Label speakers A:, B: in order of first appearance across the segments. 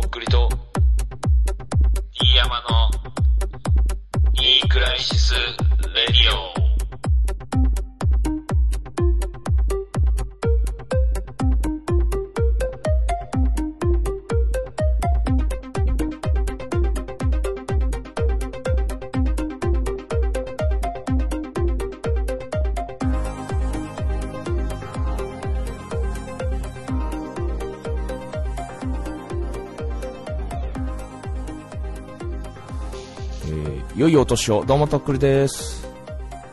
A: とっくりと、飯山の、いいクライシス・レディオ。
B: 良いお年を、どうもとっくりです。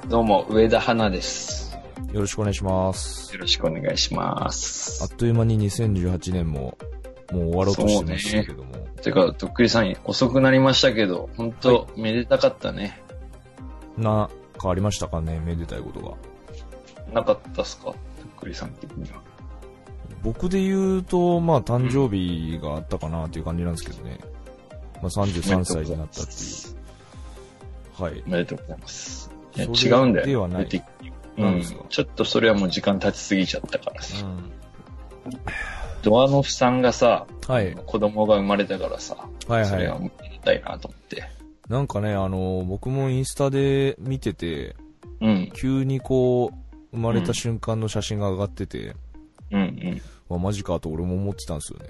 C: どうも、上田花です。
B: よろしくお願いします。
C: よろしくお願いします
B: あ。っという間に2018年も、もう終わろうとしてましたけども。
C: てか、とっくりさん、遅くなりましたけど、本当、めでたかったね。
B: な、変わりましたかね、めでたいことが。
C: なかったっすか？とっくりさん的には。
B: 僕で言うと、まあ、誕生日があったかなっていう感じなんですけどね。まあ、33歳になったっていう。はい。
C: おめでとうございます。いや、違うんだよ。
B: ではない
C: うん。ちょっとそれはもう時間経ちすぎちゃったから
B: う
C: さ。
B: ん。
C: ドアノフさんがさ、
B: はい。
C: 子供が生まれたからさ、
B: はい
C: それ
B: は。
C: はいめでたいなと思って。
B: なんかね、あの、僕もインスタで見てて、
C: うん、
B: 急にこう、生まれた瞬間の写真が上がってて、
C: うん、うん。
B: まあ、マジかと俺も思ってたんですよね。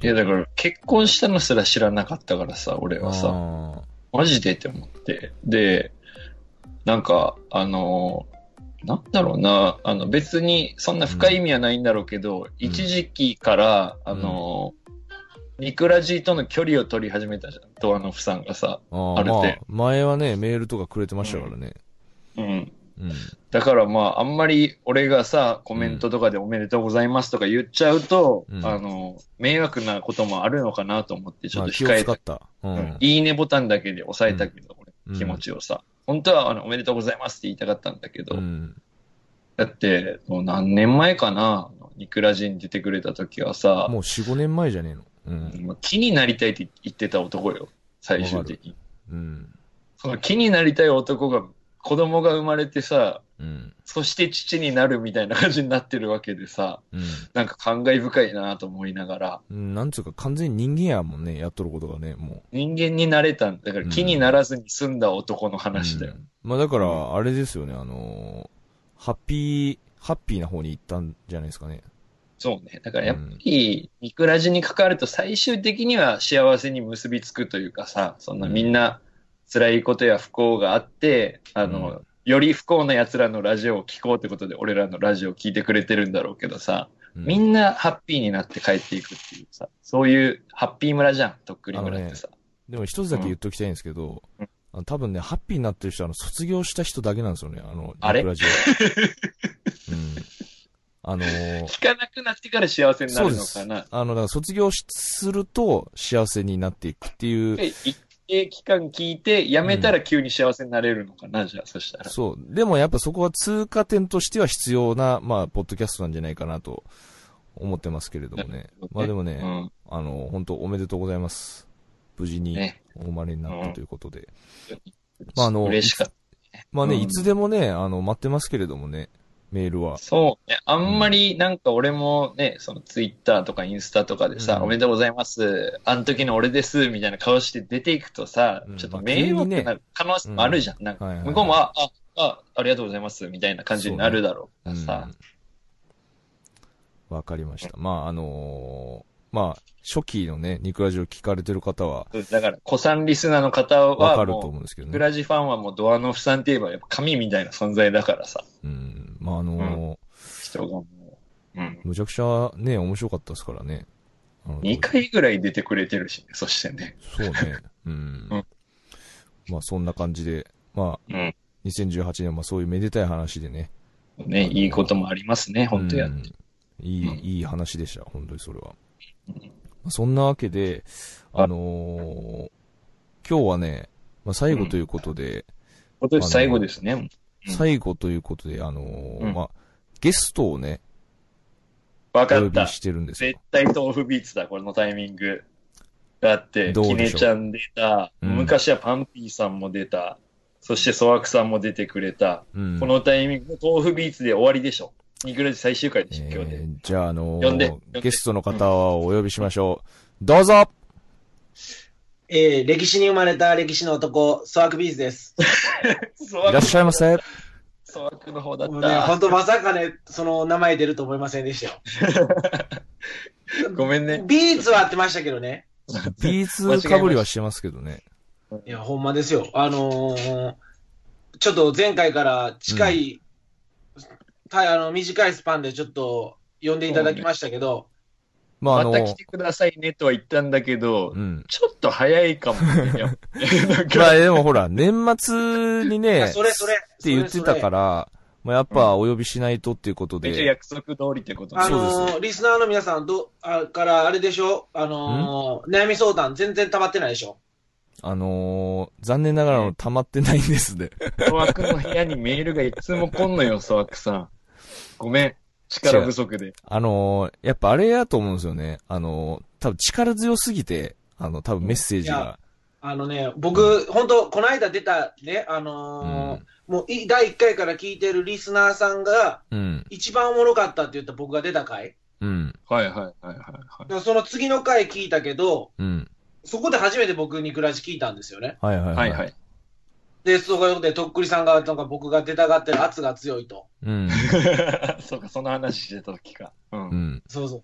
C: いや、だから、結婚したのすら知らなかったからさ、俺はさ。
B: あ
C: マジでって思って。で、なんか、あの、なんだろうな、あの別にそんな深い意味はないんだろうけど、一時期から、あの、ニクラジーとの距離を取り始めたじゃん、ドアノフさんがさ。
B: ーあ
C: れって
B: まあ、前はね、メールとかくれてましたからね。
C: うん。
B: うん。
C: だからまあ、あんまり俺がさ、コメントとかでおめでとうございますとか言っちゃうと、
B: うん
C: あの、迷惑なこともあるのかなと思って、ちょっと控えた。
B: た。う
C: うん
B: ん。
C: いいねボタンだけで押さえたけど、
B: うん
C: 俺、気持ちをさ。本当はあのおめでとうございますって言いたかったんだけど、
B: うん。
C: だって、もう何年前かな、ニクラジに出てくれた時はさ、
B: もう4、5年前じゃねえの。うん。
C: 気になりたいって言ってた男よ、最終的に。
B: うん。
C: その気になりたい男が、子供が生まれてさ、
B: うん。
C: そして父になるみたいな感じになってるわけでさ、なんか感慨深いなと思いながら、
B: うん。なんつうか完全に人間やもんね、やっとることがね、も
C: 人間になれたんだから気にならずに済んだ男の
B: う。
C: 話だよ。
B: うんまあだから、あれですよね、あのー、ハッピー、ハッピーな方に行ったんじゃないですかね。
C: そうね。だからやっぱり、ニクラジに関わると最終的には幸せに結びつくというかさ、そんなみんな辛いことや不幸があって、あの、
B: うん。
C: より不幸な奴らのラジオを聞こうってことで俺らのラジオを聞いてくれてるんだろうけどさ、
B: うん。
C: みんなハッピーになって帰っていくっていうさ、そういうハッピー村じゃん、とっくり村ってさ。
B: でも一つだけ言っときたいんですけど、
C: うん。
B: 多分ね、ハッピーになってる人はあの卒業した人だけなんですよね、あの、
C: あれ？
B: ラジオうん。あのー
C: 聞かなくなってから幸せにな
B: そうです。
C: るのかな。
B: あの、だから卒業しすると幸せになっていくっていう、
C: で、一定期間聞いて、やめたら急に幸せになれるのかな、じゃあ、そしたら。
B: そう。でもやっぱそこは通過点としては必要な、まあ、ポッドキャストなんじゃないかなと思ってますけれどもね。まあでもね、
C: うん。
B: あの、本当おめでとうございます。無事に
C: ね
B: お生まれになったということで。まああの
C: 嬉しかった。
B: まあね、
C: うん
B: いつでもね、あの、待ってますけれどもね、メールは。
C: そうね。あんまりなんか俺もね、そのツイッターとかインスタとかでさ、
B: うん
C: おめでとうございます。あの時の俺です、みたいな顔して出ていくとさ、
B: うん
C: ちょっと
B: まあ
C: 迷惑
B: 急にね
C: な可能性もあるじゃん。なんか
B: はいはいはい
C: 向こうも、あ、あ、あ、ありがとうございます、みたいな感じになるだろうからさ。
B: うんわかりました。まあ、あのーまあ、初期のね、ニクラジオ聞かれてる方は、
C: だから、古参リスナーの方
B: わかると思うんですけどね
C: グ。ラジファンはもうドアノフさんって言えばやっぱ神みたいな存在だからさ、
B: うん。まあ、あのー
C: 人がもう、うん。
B: むちゃくちゃね、面白かったですからね。あの
C: 2回ぐらい出てくれてるしね、そしてね。
B: そうね。うん。
C: うん
B: まあ、そんな感じで、まあ、
C: うん。
B: 2018年はそういうめでたい話でね。
C: ね、いいこともありますね、本当や
B: う。んいい、
C: うん
B: いい話でした、本当にそれは。そんなわけで、あのー今日はね、まあ、最後ということで、
C: 今年最後ですね。うん。
B: 最後ということで、あのー
C: うん。
B: まあ、ゲストをね、お
C: わかった。
B: してるんですよ。
C: 絶。対豆腐ビーツだ、このタイミング。だって、キ
B: どうでしょう？
C: ネちゃん出た、
B: うん。
C: 昔はパンピーさんも出た、そしてソワクさんも出てくれた、
B: うん。
C: このタイミング、豆腐ビーツで終わりでしょ。ニクラジ最終回でしょ、今日で。
B: えーじゃあ、あの
C: 呼んで呼んで
B: ゲストの方をお呼びしましょう。どうぞ
D: えー、歴史に生まれた歴史の男、ソワクビーズです。
B: いらっしゃいませ。
C: 粗悪の方だった。
D: 本当まさかね、その名前出ると思いませんでしたよ。
C: ごめんね。
D: ビーツは合ってましたけどね。
B: ビーツかぶりはしてますけどね。
D: いや、ほんまですよ。あのーちょっと前回から近い、たあの短いスパンでちょっと呼んでいただきましたけど、
B: まあ、あの、
C: また来てくださいねとは言ったんだけど、
B: うん。
C: ちょっと早いかもね。やっぱなんか
B: まあ、でもほら、年末に
D: い
B: ね、
D: やそれそれ。
B: って言ってたから、まあ、やっぱお呼びしないとっていうこと
C: 一応
B: で、
C: 約束通りってことね
D: あ
B: そう
D: のーリスナーの皆さんどあからあれでしょ？あのー悩み相談全然溜まってないでしょ？
B: あのー残念ながらの溜まってないんですね。
C: 粗悪の部屋にメールがいつも来んのよ、粗悪さん。ごめん。力不足で。
B: あのーやっぱあれやと思うんですよね。あのー多分力強すぎて、あの、多分メッセージが。
D: あのね、僕、本当この間出たね、あのーもうい第1回から聞いてるリスナーさんが、
B: うん。
D: 一番おもろかったって言った僕が出た回。
B: うん。
C: はいはいはいはいはい。
D: その次の回聞いたけど、
B: うん。
D: そこで初めて僕に暮らし聞いたんですよね。
B: はいはいはいい。
C: ははい。
D: で、そこでとっくりさんが、なんか僕が出たがってる圧が強いと。
B: うん。
C: そうか、その話してた時か。うん。
B: うん。
D: そうそう。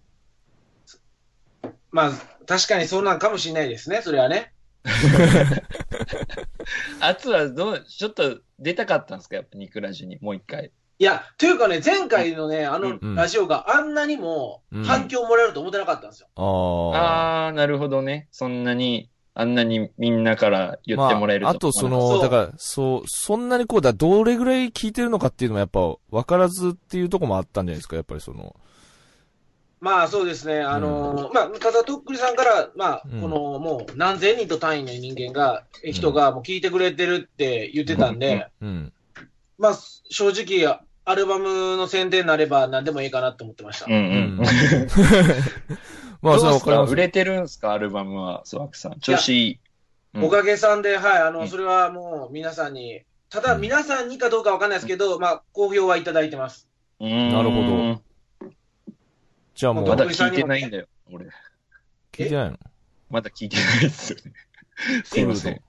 D: まあ、確かにそうなんかもしれないですね、それはね。
C: 圧はどう、ちょっと出たかったんですかやっぱニクラジに、もう一回。
D: いや、というかね、前回のね、あの
B: うん
D: ラジオがあんなにも
B: うん
D: 反響もらえると思ってなかったんですよ。
B: ああ。
C: あー、なるほどね。そんなに、あんなにみんなから言ってもらえる
B: まあ、あとその、
D: そう
B: だから、そう、そんなにこうだ、どれぐらい聞いてるのかっていうのもやっぱ分からずっていうところもあったんじゃないですか、やっぱりその。
D: まあそうですね、あのーまあ、ただとっくりさんから、まあ、
B: うん
D: このもう何千人と単位の人間が、え人がもう聞いてくれてるって言ってたんで、
B: うん。
D: まあ正直、アルバムの宣伝になれば何でもいいかなって思ってました。
C: うんうん。
B: まあ、それは分
C: どうです
B: かります。
C: か売れてるんすか？アルバムは、ソワクさん。調子いい。うん
D: おかげさんで、はい、あの、
C: うん
D: それはもう皆さんに、ただ
B: うん
D: 皆さんにかどうかわかんないですけど、まあ、好評はいただいてます。
C: な
B: なるほど。じゃあもう、
C: まだ聞いてないんだよ、俺。
B: 聞いてないの？
C: まだ聞いてないですよね。すいません。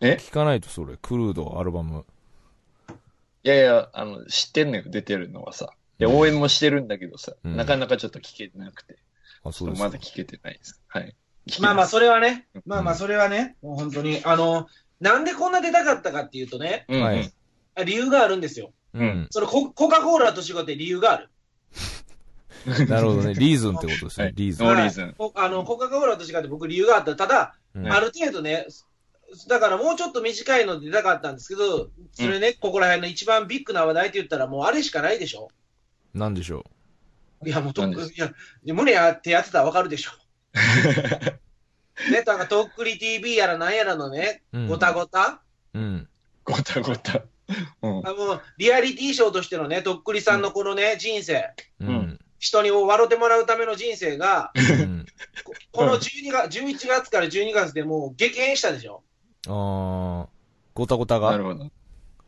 C: え？
B: 聞かないとそれ、クルードアルバム。
C: いやいや、あの、知ってんのよ、出てるのはさ。で、応援もしてるんだけどさ、
B: うん
C: なかなかちょっと聞けてなくて。
B: あ、そうですか。
C: まだ聞けてないです。はい。
D: まあまあ、それはね
C: うん、
D: まあまあ、それはね、もう本当に、あの、なんでこんな出たかったかっていうとね、
C: うん、うん。
B: はい
D: あ理由があるんですよ。
B: うん。
D: それコ、コカ・コーラと違って理由がある。
B: なるほどね。リーズンってことですね
C: はい。
B: リーズン。
C: リーズン
D: あの、コカ・コーラと違って僕理由があった。ただ、
B: うん
D: ある程度ね、だからもうちょっと短いので出たかったんですけど、それね、ここら辺の一番ビッグな話題って言ったらもうあれしかないでしょ
B: なんでしょ
D: いや、もうとっくいや、胸やってやってたらわかるでしょ。ね、なんか、とっくり TV やらなんやらのね、
B: う。うん。
D: ごたごた、
B: うん。
C: ごたごた。うん。
D: あもうリアリティショーとしてのね、とっくりさんのこのね、人生、
B: うん。
D: 人に笑ってもらうための人生が、
B: うん。
D: ここの12月、11月から12月でもう激変したでしょ。
B: あー、ごたごたが？
C: なるほど。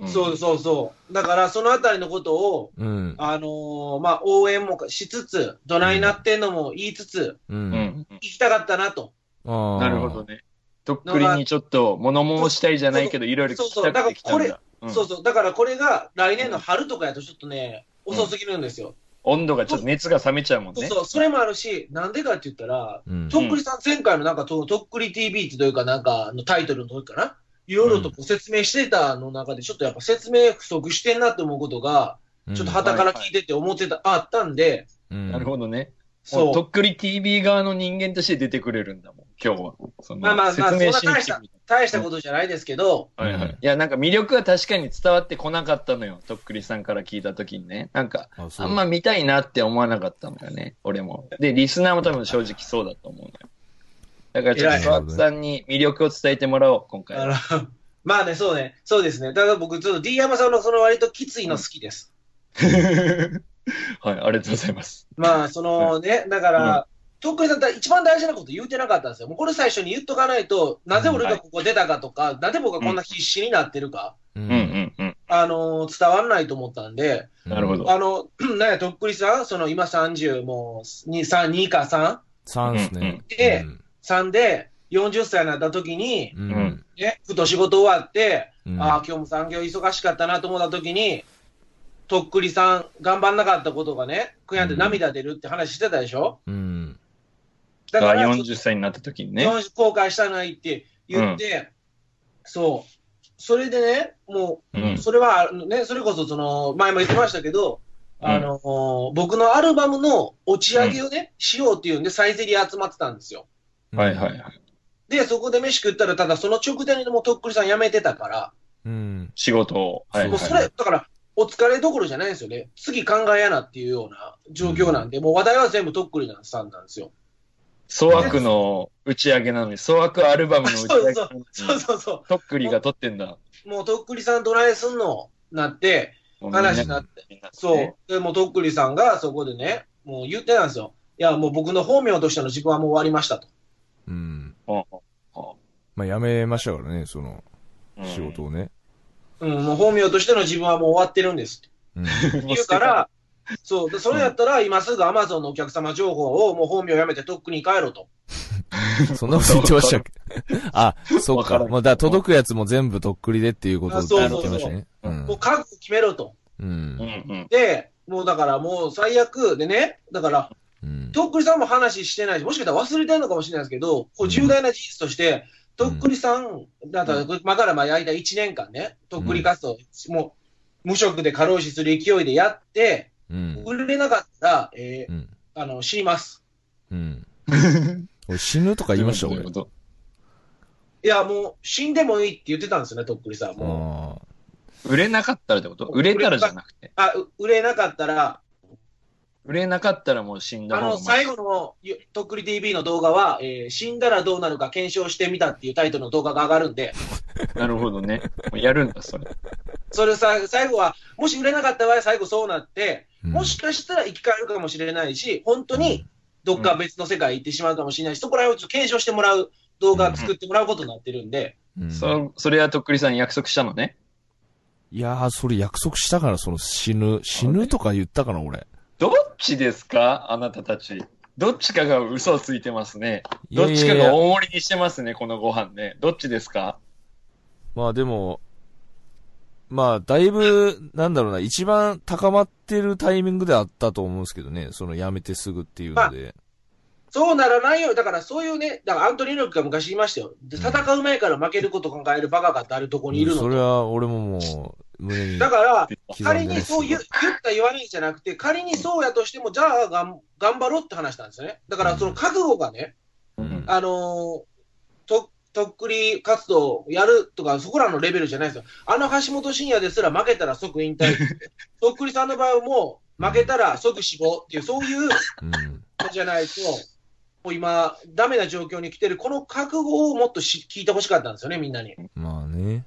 C: うん
D: そうそうそう。だから、そのあたりのことを、
B: うん。
D: あのーまあ、応援もしつつ、どないなってんのも言いつつ、
B: う。
C: うんん。
D: 行きたかったなと。
C: なるほど。ね。とっくりにちょっと物申したいじゃないけど、いろいろ聞きたくてきたんだ。うん
D: そうそう。だからこれが来年の春とかやとちょっとね、遅すぎるんですよ。
C: 温度がちょっと熱が冷めちゃうもんね。
D: そうそう。それもあるし、なんでかって言ったら、
B: うん。
D: とっくりさん前回のなんかと、とっくり TV ってというかなんか、あのタイトルの時かな？いろいろとこう説明してたの中で、ちょっとやっぱ説明不足してんなって思うことが、
B: うん
D: ちょっと旗から聞いてて思ってた、あったんで、
B: うん
C: なるほどね。
D: そう。
C: とっくり TV 側の人間として出てくれるんだもん、今日は。その
D: まあまあまあそんな大した大したことじゃないですけど、
C: はいはい。
B: うん
C: いや、なんか魅力は確かに伝わってこなかったのよ。とっくりさんから聞いたときにね。なんか、
B: あ
C: んま見たいなって思わなかったのよね。俺も。で、リスナーも多分正直そうだと思うのよ。だからちょっとさんに魅力を伝えてもらおう、今回
D: まあね、そうね、そうですね。ただ僕、ちょっと D 山さんのその割ときついの好きです。
C: はい、ありがとうございます。
D: まあ、そのね、だから、とっくりさん一番大事なこと言うてなかったんですよ。もうこれ最初に言っとかないと、なぜ俺がここ出たかとか、なぜ僕がこんな必死になってるか。
B: う
C: うんうんうん。
D: あのー伝わらないと思ったんで、
C: なるほど
D: あの、なんや、とっくりさん、その今30、もう、2、3、2か 3?3
B: 3ですね。
D: で
B: うん
D: 3で40歳になった時に、
B: うん
C: うん
D: ね、ふと仕事終わって、
B: うん
D: ああ、今日も産業忙しかったなと思った時に、とっくりさん、頑張んなかったことがね、悔やんで涙出るって話してたでしょ、
B: うん。
D: だから、
C: 40歳になった時にね。
D: 40後悔したないって言って、そう。それでね、もう、
C: うん
D: それは、ね、それこそ、その、前も言ってましたけど、
C: うん
D: あの、僕のアルバムの落ち上げをね、しようっていうんで、サイゼリヤ集まってたんですよ。
C: はいはいはい。
D: で、そこで飯食ったら、ただその直前にもうとっくりさん辞めてたから、
B: うん。
C: 仕事を。はいはい
D: もうそれ、だから、お疲れどころじゃないんですよね。次考えやなっていうような状況なんで、もう話題は全部とっくりさんなんですよ。
C: 粗悪の打ち上げなのに、粗悪アルバムの打ち上げなのに、
D: そうそうそ
C: とっくりが撮ってんだ。
D: う。もうとっくりさんどないすんの？なって、話になって。そう。で、もうとっくりさんがそこでね、もう言ってたんですよ。いや、もう僕の本名としての自分はもう終わりましたと。
B: うん。
C: うん
B: まあ、辞めましたからね、その、
C: うん
B: 仕事をね。
D: うん、もう本名としての自分はもう終わってるんですって
B: うん。
D: 言うから、そう。で、それやったら、今すぐアマゾンのお客様情報をもう本名やめてとっくに帰ろと。
B: そんなこと言ってましたっけ？あ、そっか。まあ、だ届くやつも全部とっくりでっていうことを
D: あそう
B: 言
D: そうそう
B: ってましたね。うん
D: もう覚悟決めろと。
B: う。
C: うんん
D: で、もうだからもう最悪でね、だから、
B: うん。
D: とっくりさんも話してないし、もしかしたら忘れてるのかもしれないですけど、これ重大な事実として、とっくりさん、だから、まあからまあ間1年間ね、とっくり活動、もう、無職で過労死する勢いでやって、
B: うん。
D: 売れなかったら、えー
B: うん。
D: あの、死にます。
B: うん。俺死ぬとか言いました、俺
C: い
D: や、もう、死んでもいいって言ってたんですよね、とっくりさん。も
B: あ
C: 売れなかったらってこと？売れたらじゃなくて。
D: う、あ、う売れなかったら、
C: 売れなかったらもう死んだ
D: あの、最後の、ゆとっくり TV の動画は、えー死んだらどうなるか検証してみたっていうタイトルの動画が上がるんで、
C: なるほどね。もうやるんだ、それ。
D: それさ、最後は、もし売れなかった場合、最後そうなって、
B: うん
D: もしかしたら生き返るかもしれないし、本当にどっか別の世界行ってしまうかもしれないし、そこら辺をちょっと検証してもらう動画作ってもらうことになってるんで、
B: うん
C: そ、それはとっくりさんに約束したのね。
B: いやー、それ約束したから、その死ぬ。死ぬとか言ったかな、俺。
C: どっちですか？あなたたち。どっちかが嘘をついてますね。どっちかが大盛りにしてますね、このご飯ね。どっちですか？
B: まあでも、まあ、だいぶ、なんだろうな、一番高まってるタイミングであったと思うんですけどね、その辞めてすぐっていうので。
D: そうならないように、だからそういうね、だからアントニオ猪木が昔言いましたよ。で戦う前から負けること考えるバカが誰どこにいるの
B: それ
D: と。
B: は俺ももう。
D: だから、仮にそう言言った言わないんじゃなくて、仮にそうやとしても、じゃあがん頑張ろうって話なんですよね。だからその覚悟がね、
B: うん
D: あのーと、とっくり活動やるとか、そこらのレベルじゃないですよ。あの橋本真也ですら負けたら即引退。とっくりさんの場合はもう負けたら即死亡っていう、そういうじゃないと、もう今、ダメな状況に来てる、この覚悟をもっとし聞いてほしかったんですよね、みんなに。
B: まあね。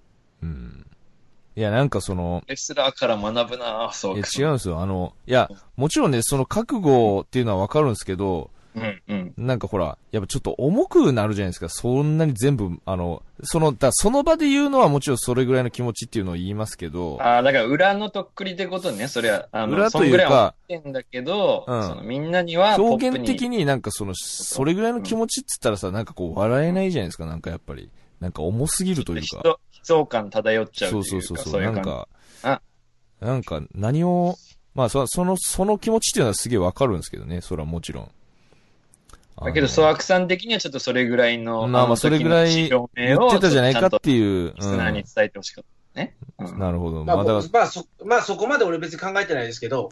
B: うん。いや、なんかその、
C: レスラーから学ぶなそう
B: いや違うんですよ。あの、いや、もちろんね、その覚悟っていうのはわかるんですけど、
C: うん、うん。
B: なんかほら、やっぱちょっと重くなるじゃないですか。そんなに全部、あの、その、だその場で言うのはもちろんそれぐらいの気持ちっていうのを言いますけど、
C: ああ、だから裏のとっくりってことね。それは、あの、
B: 裏というか
C: そんんだけど、
B: うん
C: そのみんなには
B: 表現的になんかその、それぐらいの気持ちっつったらさ、なんかこう笑えないじゃないですか。なんかやっぱり。なんか重すぎるというか。
C: 人悲壮感漂っちゃう
B: そ
C: という。
B: そうそうそう。なんか
C: あ、
B: なんか何を、まあそその、その気持ちっていうのはすげえわかるんですけどね。それはもちろん。
C: だけど、粗悪さん的にはちょっとそれぐらいの、
B: まあまあそれぐらい言ってたじゃないかって
C: う。
B: いう。
C: リスナーに伝えてほしかったね。うん
B: なるほど。
D: まあ、
B: まあだか
D: まあ、そ、まあ、そこまで俺別に考えてないですけど、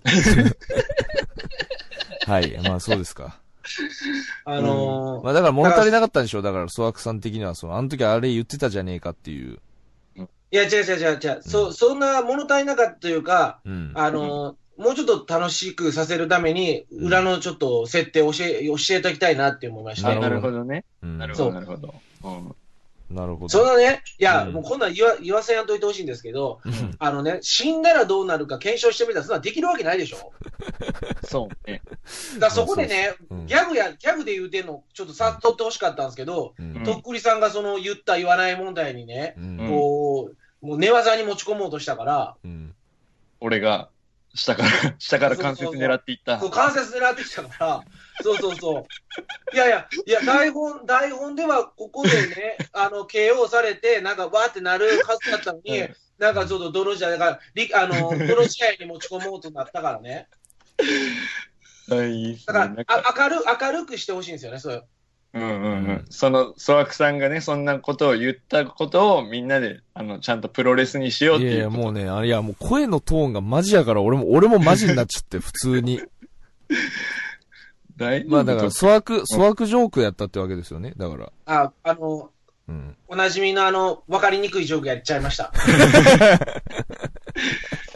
B: ら、はい。まあそうですか。
D: あのー
B: まあだから物足りなかったんでしょだから、粗悪さん的には、その、あの時あれ言ってたじゃねえかっていう。
D: いや、違う違う違う違う、そ、そんな物足りなかったというか、
B: うん。
D: あのーもうちょっと楽しくさせるために、
B: うん
D: 裏のちょっと設定を教え、教えておきたいなって思いまして。
B: なるほど
C: なるほどね。
B: うん
C: なるほど、なるほど。うん
B: なるほど。
D: そのね、いや、
B: うん。
D: もうこんなん言わ、言わせやんといてほしいんですけど、
B: うん。
D: あのね、死んだらどうなるか検証してみたら、そんなできるわけないでしょ。
C: そうね。
D: だそこでね、
B: うん。
D: ギャグや、ギャグで言うてんの、ちょっとさっとってほしかったんですけど、
B: うん。
D: とっくりさんがその言った言わない問題にね、こう、もう寝技に持ち込もうとしたから、
B: うん。
C: 俺が、下から、下から関節狙っていった。
D: そう。関節狙ってきたから、そうそうそう。いやいや、いや、台本、台本ではここでね、あの、KO されて、なんかわーってなるはずだったのに、
C: うん
D: なんかちょっとどの試合、だから、りあの、どの試合に持ち込もうとなったからね。
C: はい、いいっす
D: だから、あ明る、明るくしてほしいんですよね、そういう。
C: うんうんうん。その、ソワクさんがね、そんなことを言ったことをみんなで、あの、ちゃんとプロレスにしようっていう。
B: いやいや、もうね、あいや、もう声のトーンがマジやから、俺も、俺もマジになっちゃって、普通に。
C: 大丈夫
B: まあだから、粗悪、粗悪ジョークやったってわけですよね。だから。
D: あ、あの、
B: うん。
D: おなじみのあの、わかりにくいジョークやっちゃいました。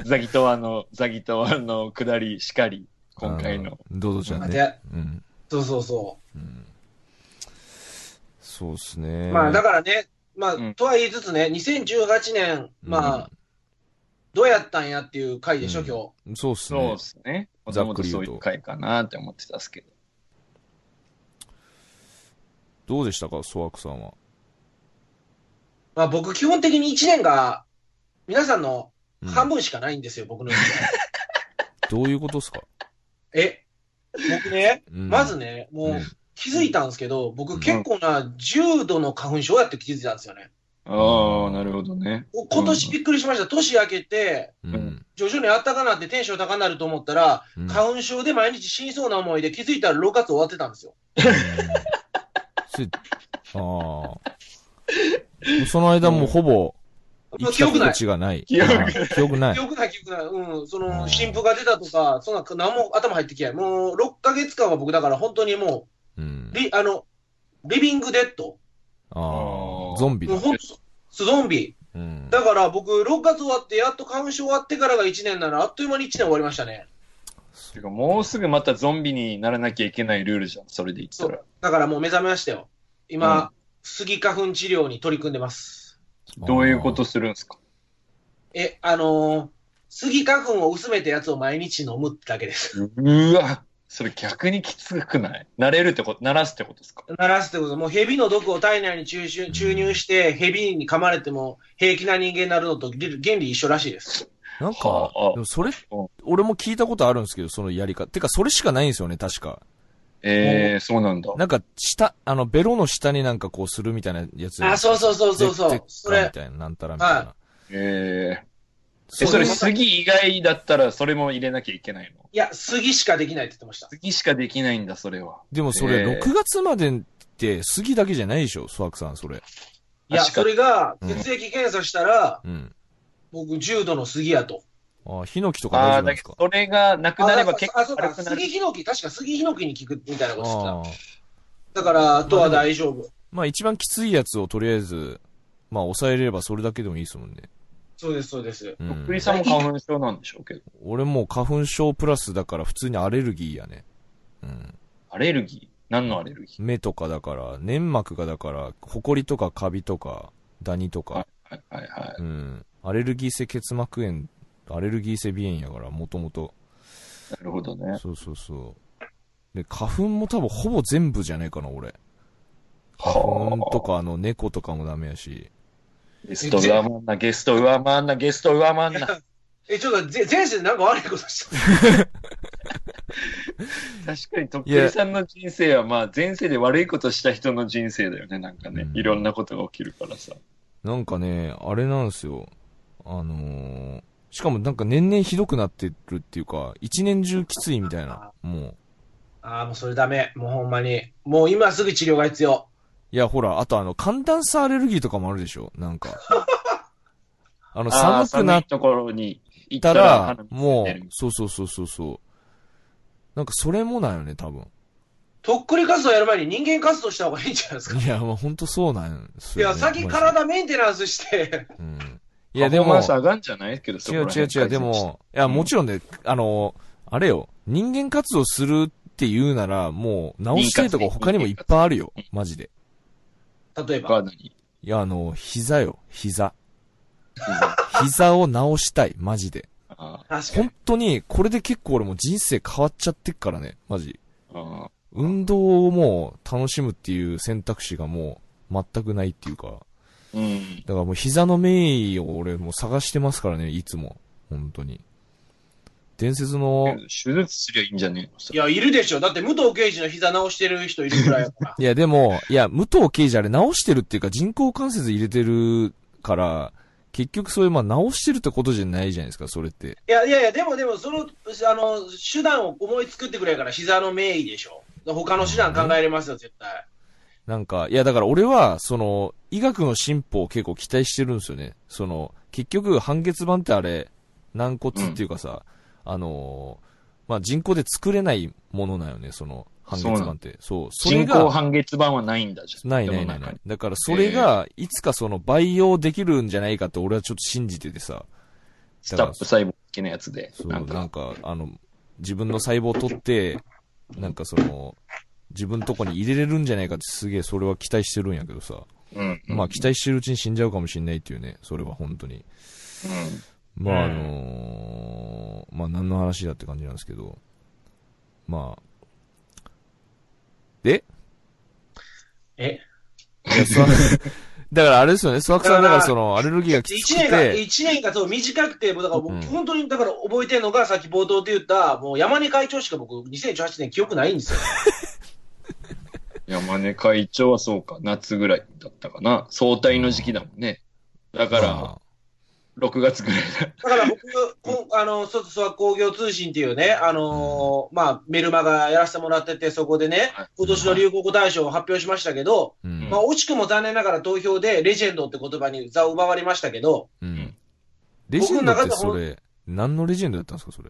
C: ザギトワの、ザギトワの下りしかり、今回の。
B: あ。ドドちゃんね
D: で。
B: うん。
D: そうそうそ
B: うん。そうっすね。
D: う。まあ、だからね、まあ、
C: うん
D: とは言いつつね、2018年、まあ、どうやったんやっていう回でしょ、
B: うん
D: 今日。
B: そうっす
C: そう
B: ね
C: で。すね。も
B: ざ
C: ともと
B: っくり言うと
C: そういう回かなって思ってたっすけど。
B: どうでしたか、ソワクさんは？
D: まあ僕、基本的に1年が、皆さんの
B: うん
D: 半分しかないんですよ、僕の1年。
B: どういうことっすか？
D: え、僕ね、
B: うん
D: まずね、も
B: う
D: うん気づいたんですけど、僕結構な重度の花粉症やって気づいたんですよね。
C: ああ、なるほどね。
D: 今年びっくりしました。年明けて、
B: うん。
D: 徐々に暖かなってテンション高くなると思ったら、
B: うん
D: 花粉症で毎日死にそうな思いで気づいたら6月終わってたんですよ。
B: それああ。その間もうほぼ、
D: も
B: 生きた
D: う記憶ない。
B: 心地がない。
C: 記憶
B: ない
D: 記。憶ない、記憶ない。うん。そ
B: うん
D: の、新婦が出たとか、そんな、何も頭入ってきない。もう、6ヶ月間は僕だから本当にも
B: うん
D: う、。リ、あの、リビングデッド。
B: ああ。ゾンビだ
D: もう。本当ゾンビ。
B: うん。
D: だから僕、6月終わって、やっと花粉症終わってからが1年なら、あっという間に1年終わりましたね。
C: てかもうすぐまたゾンビにならなきゃいけないルールじゃん。それで言ったら。
D: だからもう目覚めましたよ。今、
C: うん
D: スギ花粉治療に取り組んでます。
C: どういうことするんですか？
D: え、あのー、スギ花粉を薄めたやつを毎日飲むってだけです。
C: うわ、それ逆にきつくない？慣れるってこと、慣らすってことですか？
D: 鳴らすってこと、もう蛇の毒を体内に注入注入して、蛇に噛まれても平気な人間になるのと原原理一緒らしいです。
B: なんか
C: はあ、
B: でもそれ
C: うん、
B: 俺も聞いたことあるんですけど、そのやり方。てか、それしかないんですよね、確か。
C: ええー、そうなんだ。
B: なんか、下、あの、ベロの下になんかこうするみたいなやつ。
D: あ、そうそうそうそうそう。それ、
B: カみたいな、なんたらみたいな。
D: は
C: えええ、
B: そ
C: それ杉以外だったらそれも入れなきゃいけないの？
D: いや、スギしかできないって言ってました。
C: 杉しかできないんだ、それは。
B: でもそれ、
C: えー
B: 6月までって、杉だけじゃないでしょ、スワクさん、それ。
D: いや、それが、
B: うん
D: 血液検査したら、
B: うん。
D: 僕、重度のスギやと。
B: あ、ヒノキとか
C: ああ、
B: 大丈夫なんですか？
C: だけど、それがなくなれば結
D: あ、そうか、
C: 構軽くなる
D: 杉。ヒノキ、確か杉ヒノキに効くみたいなこと言
B: ああ。
D: ってた。だか？ら、あとは大丈夫。
B: まあ一番きついやつをとりあえず、まあ抑えれればそれだけでもいいですもんね。
D: そうです、そうです。
B: うん
C: り。さんも花粉症なんでしょう？けど。
B: 俺もう花粉症プラスだから普通にアレルギーやね。うん。
C: アレルギー？何のアレルギ
B: 目とかだから、粘膜がだから、ホコリとかカビとか、ダニと
C: ー
B: か、
C: はいはいはい。
B: うん。アレルギー性結膜炎、アレルギー性鼻炎やから、もともと。
C: なるほどね。
B: そうそうそう。で、花粉も多分ほぼ全部じゃねえかな、俺。花粉とか、あの、猫とかもダメやし。
C: ゲスト上回んな、ゲスト上回んな、ゲスト上回んな。
D: え、ちょっと、ぜ前世でなんか悪いことした。
C: 確かに、とっくりさんの人生は、まあ、前世で悪いことした人の人生だよね、なんかね
B: う。ん
C: いろんなことが起きるからさ。
B: なんかね、あれなんですよ。あのー、しかもなんか年々ひどくなってるっていうか、一年中きついみたいな。もう。
D: ああ、もうそれダメ。もうほんまに。もう今すぐ治療が必要。
B: いや、ほら、あとあの、寒暖差アレルギーとかもあるでしょ？なんか。あの、寒くなっ
C: 寒いところに行った
B: た
C: ら
B: もう、そうそうそうそうそう。なんかそれもなんよね、多分。
D: とっくり活動やる前に人間活動した方がいいんじゃないですか？
B: いや、もうほんとそうなんですよ、
D: いや、
B: ね。
D: 先体メンテナンスして、
B: うん。いや、でも
C: 上がんじゃないけど、
B: 違う違う違う、でも、いや、もちろんね、あの、あれよ、人間活動するって言うなら、もう、直したいとこ他にもいっぱいあるよ、マジで。
D: 例えば。
C: ガードに。
B: いや、あの、膝よ、膝。膝を直したい、マジで。本。当に、これで結構俺もう人生変わっちゃってっからね、マジ。
C: あ
B: 運動をもう楽しむっていう選択肢がもう全くないっていうか。
C: うん。
B: だからもう膝の名医を俺もう探してますからね、いつも。本当に。伝説の、
C: 手術すりゃいいんじゃねえ
D: いや、いるでしょ。だって武藤刑事の膝直してる人いるくらいやから。
B: いやでも、いや、武藤刑事あれ直してるっていうか人工関節入れてるから、結局そういうまあ直してるってことじゃないじゃないですか、それって。
D: いやいやいや、でもでも、その、あの、手段を思い作ってくれやから膝の名医でしょ。他の手段考えれますよ、絶対。
B: なんか、いやだから俺は、その、医学の進歩を結構期待してるんですよね。その、結局、半月板ってあれ、軟骨っていうかさ、あのーまあ、人工で作れないものなんよね、その、半月板って。そう。それ
C: 人工
B: が、
C: 半月板はないんだじゃん。
B: ないないない。ないだからそれが、いつかその培養できるんじゃないかって俺はちょっと信じててさ。
C: スタップ細胞的なやつで。
B: そう、
C: な
B: なんか、あの、自分の細胞を取って、なんかその、自分のとこに入れれるんじゃないかってすげえそれは期待してるんやけどさ。
C: うん。
B: まあ期待してるうちに死んじゃうかもしんないっていうね、それは本当に。まああのーまあ何の話だって感じなんですけど、まあ、で
D: え？
B: だからあれですよね、スワクさんだからそのアレルギーがきつ
D: 一
B: く
D: 年が、
B: て、
D: 一年がそう短くて、もうだから僕、
B: うん。
D: 本当に、だから覚えてるのが、さっき冒頭で言った、もう山根会長しか僕、2018年記憶ないんですよ。
C: 山根会長はそうか、夏ぐらいだったかな。総体の時期だもんね。だから、
B: ま
C: 6月ぐらいだ。
D: だから僕、こんあの、外ソワ工業通信っていうね、あのーまあ、メルマガやらせてもらってて、そこでね、今年の流行語大賞を発表しましたけど、
B: あうん
D: まあ、惜しくも残念ながら投票で、レジェンドって言葉に座を奪われましたけど、
B: うん。レジェンドってそれ、何のレジェンドだったんですか、それ？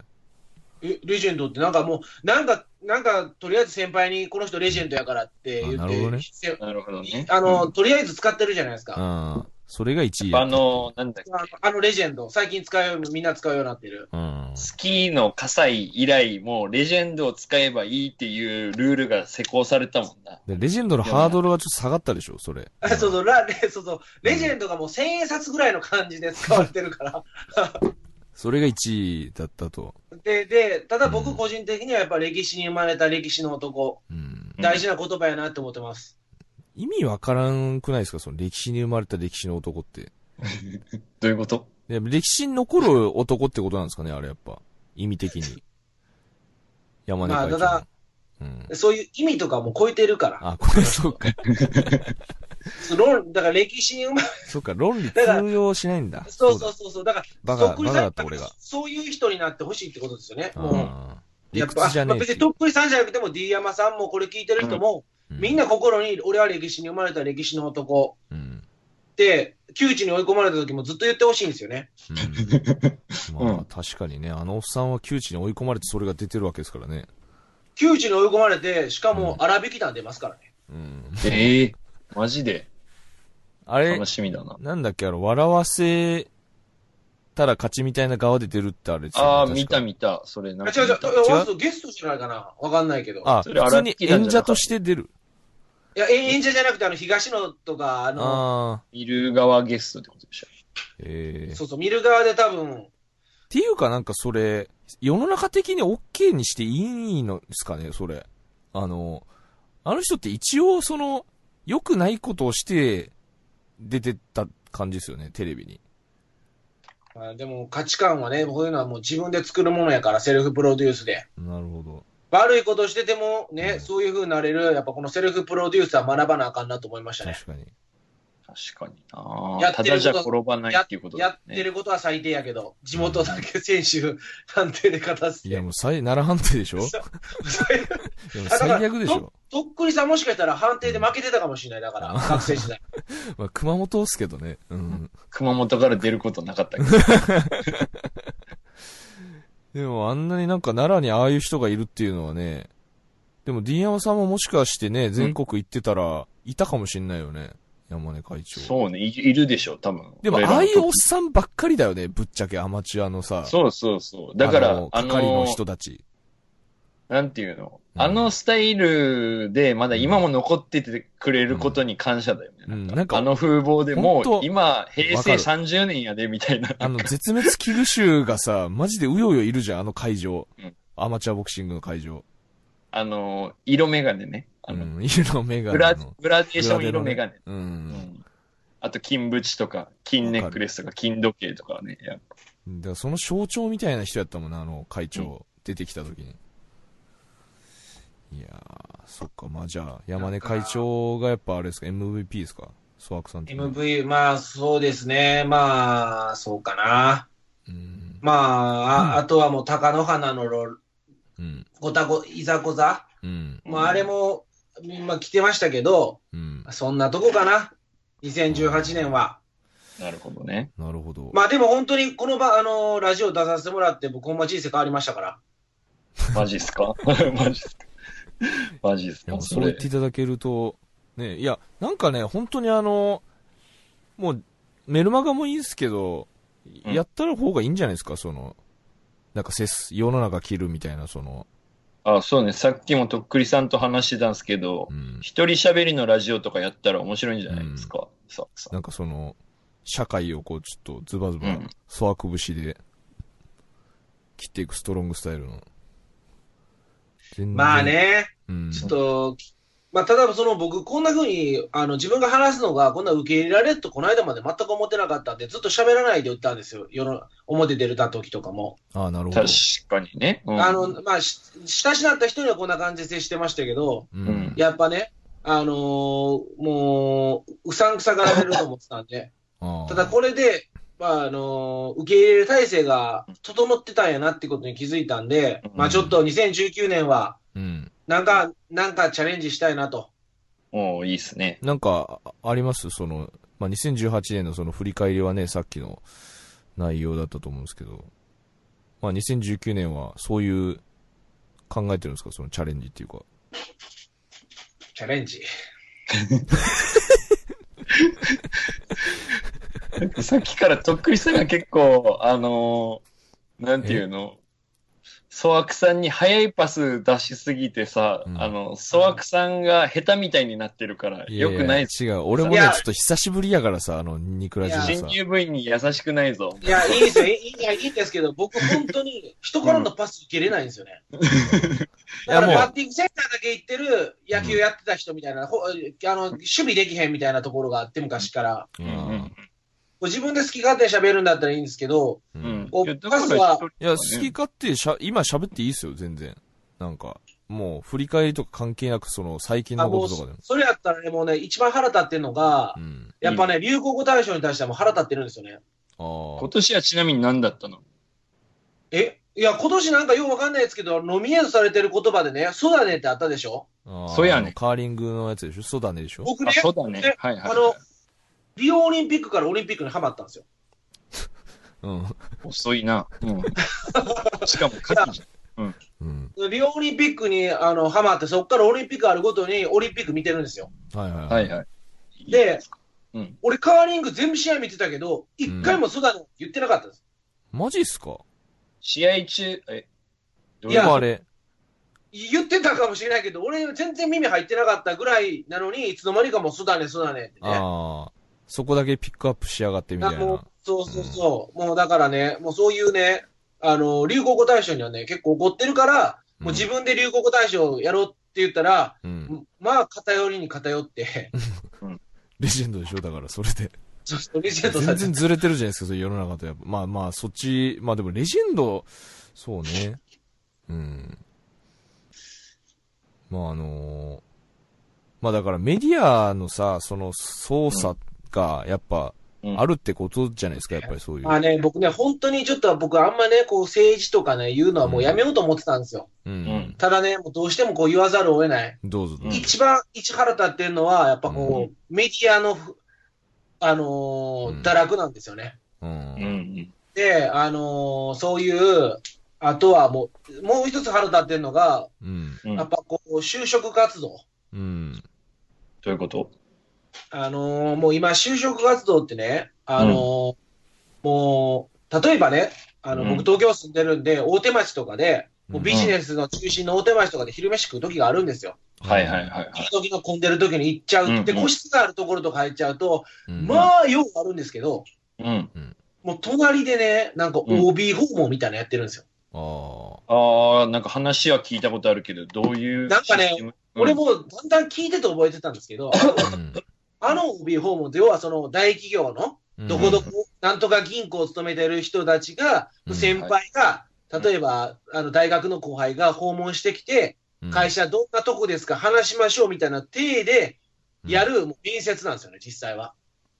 D: え、レジェンドってなんかもう、なんか、なんか、とりあえず先輩にこの人レジェンドやからって言って、
B: あなるほどね
D: せ
C: なるほどね。
D: あの、
C: うん
D: とりあえず使ってるじゃないですか。
B: うん。それが1位
C: あの、なんだっけ、
D: あのあのレジェンド、最近使うよう、みんな使うようになってる。
B: うん。
C: スキーの葛西以来、もうレジェンドを使えばいいっていうルールが施行されたもんな。
B: でレジェンドのハードルはちょっと下がったでしょ、それ。
D: あそうそう、ラレそうそう、レジェンドがもう千円札ぐらいの感じで使われてるから。
B: それが1位だったと。
D: で、で、ただ
B: うん
D: 僕個人的にはやっぱ歴史に生まれた歴史の男、
B: うん。
D: 大事な言葉やなって思ってます。
B: 意味わからんくないですか？その歴史に生まれた歴史の男って。
C: どういうこと？
B: で歴史に残る男ってことなんですかねあれやっぱ。意味的に。山根会長の。
D: まあただ
B: うん。
D: そういう意味とかも超えてるから。
B: あ、これそうか。
D: 論だから歴史に生まれ、
B: そうか、論理通用しないんだ。
D: そうそ
B: だ
D: うそうそう、だから、
B: バカだった俺が
D: そういう人になってほしいってことですよね。もう。やっぱまあ別にとっくりさんじゃなくても D 山さんもこれ聞いてる人も、
B: う
D: みんな心に俺は歴史に生まれた歴史の男
B: うん。
D: って、窮地に追い込まれた時もずっと言ってほしいんですよね。
B: うん。まあ、
C: うん
B: 確かにね、あのおっさんは窮地に追い込まれてそれが出てるわけですからね。
D: 窮地に追い込まれて、しかも
B: うん
D: 荒引き団出ますからね。
B: うん。
C: ええマジで？
B: あれ
C: 楽、しみだな。
B: なんだっけ、あの、笑わせたら勝ちみたいな側で出るってあれですよね
C: ああ、見た見た。それなん
D: あ違う違う、
C: か見た。
D: わざとゲストじゃないかなわかんないけど。
B: あ、
C: それ
B: 普通に演者として出る。
D: いや、演者じゃなくて、あの、東野とか、あの、
B: ああ、
C: 見る側ゲストってことでしょ。
B: ええっ
D: そうそう、見る側で多分、
B: ていうかなんかそれ、世の中的に OK にしていいのですかね、それ。あの、あの人って一応その、良くないことをして、出てった感じですよね、テレビに。
D: まあ、でも価値観はね、こういうのはもう自分で作るものやから、セルフプロデュースで。
B: なるほど。
D: 悪いことしててもね、
B: うん
D: そういう風になれる、やっぱこのセルフプロデュースは学ばなあかんなと思いましたね。
B: 確かに。
C: 確かにな
D: やってること
C: ただじゃ転ばない
D: や
C: っていうことね。
D: ってることは最低やけど、地元だけ選手判定で勝たせて。
B: いやもう最、奈良判定でしょ？最悪でしょ
D: とっくりさんもしかしたら判定で負けてたかもしれない。だから、学生時代。
B: まあ、熊本っすけどね。うん。
C: 熊本から出ることなかったけど。
B: でもあんなになんか奈良にああいう人がいるっていうのはね、でも D 山さんももしかしてね、全国行ってたら、いたかもしんないよね。山根会長。
C: そうね、いいるでしょ、多分。
B: でもああいうおっさんばっかりだよね、ぶっちゃけアマチュアのさ。
C: そうそうそう。だから、
B: あ
C: あの、
B: の係の人たち。
C: なんていうの、
B: うん
C: あのスタイルでまだ今も残っててくれることに感謝だよね。
B: うん
C: なんか
B: なんか
C: あの風貌でもう今、平成
B: わかる
C: 30年やで、みたいな。
B: あの、絶滅危惧種がさ、マジでうようよいるじゃん、あの会場。
C: うん
B: アマチュアボクシングの会場。
C: あの、色眼鏡ね。あの、
B: うん、色のメガ
C: グラ
B: ネの。
C: グラデーション色眼鏡。
B: う。
C: うんんあと金縁とか、金ネックレスとか、金時計とかね。やっぱ
B: だその象徴みたいな人やったもんな、あの会長、
C: うん
B: 出てきた時に。いやー、そっか、まあじゃあ、山根会長がやっぱあれですか、MVP ですか？ソワクさん
D: MV、まあそうですね。まあ、そうかな。
B: うん。
D: まあ、ああとはもう貴乃花のロ
B: うん。
D: ごたご、いざこざ。
B: うん。
D: まああれも、まあ来てましたけど、
B: うん。
D: そんなとこかな。2018年は。
C: なるほどね。
B: なるほど。
D: まあでも本当にこの場、あのラジオ出させてもらって、僕ほんま人生変わりましたから。
C: マジっすか？マジっすか？マジっすか？そうれ
B: そ言っていただけると、ね、いや、なんかね、本当にあの、もう、メルマガもいいですけど、
C: うん
B: やったら方がいいんじゃないですか、その、なんかせす、世の中切るみたいな、その、
C: あ、そうね。さっきもとっくりさんと話してたんですけど
B: う、ん。
C: 一人喋りのラジオとかやったら面白いんじゃないですか？そうそ
B: なんかその、社会をこう、ちょっとズバズバ
C: うん、
B: 粗悪節で、切っていくストロングスタイルの。
D: まあ。ね、
B: うん。
D: ちょっと、まあ、ただその僕、こんな風に、あの、自分が話すのが、こんな受け入れられると、この間まで全く思ってなかったんで、ずっと喋らないで売ったんですよ。世の、表出るた時とかも。
B: ああ、なるほど。
C: 確かにね。うん
D: あの、まあ、し親しなった人にはこんな感じで接してましたけど、
B: う
C: うん
B: ん。
D: やっぱね、あのーもう、うさんくさがられると思ってたんで、ただこれで、まあ、あのー受け入れる体制が整ってたんやなってことに気づいたんで、
C: うん
D: まあちょっと2019年は、
B: うん。
D: なんか、なんかチャレンジしたいなと。
C: おーいいっすね。
B: なんか、ああります？その、まあ、2018年のその振り返りはね、さっきの内容だったと思うんですけど、まあ、2019年はそういう考えてるんですか？そのチャレンジっていうか。
D: チャレンジ。
C: さっきからとっくりさんが結構、あのーなんていうの、ソワクさんに速いパス出しすぎてさ、
B: うん
C: あの、ソワクさんが下手みたいになってるから、よくない。
B: 違う。俺もね、ちょっと久しぶりやからさ、あの、ニクラジのさ
C: 新。入部員に優しくないぞ。
D: いや、いいですよ。いいいや、いいんですけど、僕本当に人からのパス受けれないんですよね。
B: い
D: だ
B: やもう
D: からバッティングセンターだけ行ってる野球やってた人みたいな、ほあの、守備できへんみたいなところがあって昔から。
B: う
C: うんん
D: 自分で好き勝手喋るんだったらいいんですけど、
B: う
C: うんいやだから
B: いや、好き勝手しゃ、今喋っていいっすよ、全然。なんか、もう、振り返りとか関係なく、その、最近のこととかでも。
D: それやったらね、もうね、一番腹立ってるのが
B: う、ん。
D: やっぱね、流行語大賞に対してはもう腹立ってるんですよね。
B: あ
C: 今年はちなみに何だったの？
D: え？いや、今年なんかようわかんないですけど、ノミネートされてる言葉でね、そうだねってあったでしょ？
B: あ。
C: そうやね
B: カーリングのやつでしょ？そうだねでしょ？
D: 僕ね
C: あ、、そうだね
D: で。
C: はいはい、
D: あの、リオオリンピックからオリンピックにハマったんですよ。
B: うん。
C: 遅いな。うん。しかも夏季じ
B: うん。
D: リオオリンピックにあのハマって、そこからオリンピックあるごとにオリンピック見てるんですよ。
B: はいはい
C: ゃん。はいはい。
D: で、
C: うん。
D: 俺カーリング全部試合見てたけど、一回もそうだねって言ってなかったです。
B: マジっすか？
C: 試合中、え、どう
D: い
B: あれ、
D: 言ってたかもしれないけど、俺全然耳入ってなかったぐらいなのに、いつの間にかもうそうだね、そうだねってね。
B: ああ、そこだけピックアップしやがってみたいな。
D: そうそうそう。もうだからね、もうそういうね、あの、流行語大賞にはね、結構怒ってるから、もう自分で流行語大賞をやろうって言ったら、
B: うん。
D: まあ偏りに偏って、
B: レジェンドでしょ？だから、それで。
D: レジェンド
B: 全然ずれてるじゃないですか、世の中とやっぱ。まあまあ、そっち、まあでもレジェンド、そうね。うん。まああのーまあだからメディアのさ、その操作がやっぱ
C: うん
B: あるってことじゃないですか、やっぱりそういう。
D: まあね、僕ね、本当にちょっと僕あんまね、こう政治とかね、言うのはもうやめようと思ってたんですよ。
B: う
C: うんん。
D: ただね、もうどうしてもこう言わざるを得ない。
B: どうぞどうぞ。
D: 一番、一腹立ってるのは、やっぱこう、メディアのふ、あのー
B: うん
D: 堕落なんですよね。
B: う。
C: うんん。
D: で、あのーそういう、あとはもう、もう一つ腹立ってるのが、
B: うん。
C: うん。ど
D: やっぱこう、就職活動。
B: うん。
C: ういうこと？
D: あのーもう今、就職活動ってね、あのーもう、例えばね、あの、
C: うん
D: 僕東京住んでるんで、大手町とかで、もう
B: うん
D: ビジネスの中心の大手町とかで昼飯食う時があるんですよ。
C: はいはいはいはい。
D: 昼時の混んでる時に行っちゃう。で、
C: うんうん
D: 個室があるところとか入っちゃうと、
B: うん
D: まあ、ようあるんですけど、
C: うん。
D: もう隣でね、なんか OB 訪問みたいなのやってるんですよ。
B: あ
C: ああ、なんか話は聞いたことあるけど、どういう
D: なんかね
C: システム、
D: 俺もだんだん聞いてて覚えてたんですけど、
B: あ。
D: の OB 訪問って要はその大企業の
B: うん
D: どこどこ、なんとか銀行を勤めてる人たちが、
B: うん
D: 先輩が、例えば、あの、大学の後輩が訪問してきて、
B: うん
D: 会社どんなとこですか話しましょうみたいな体でやる面接なんですよね、実際は。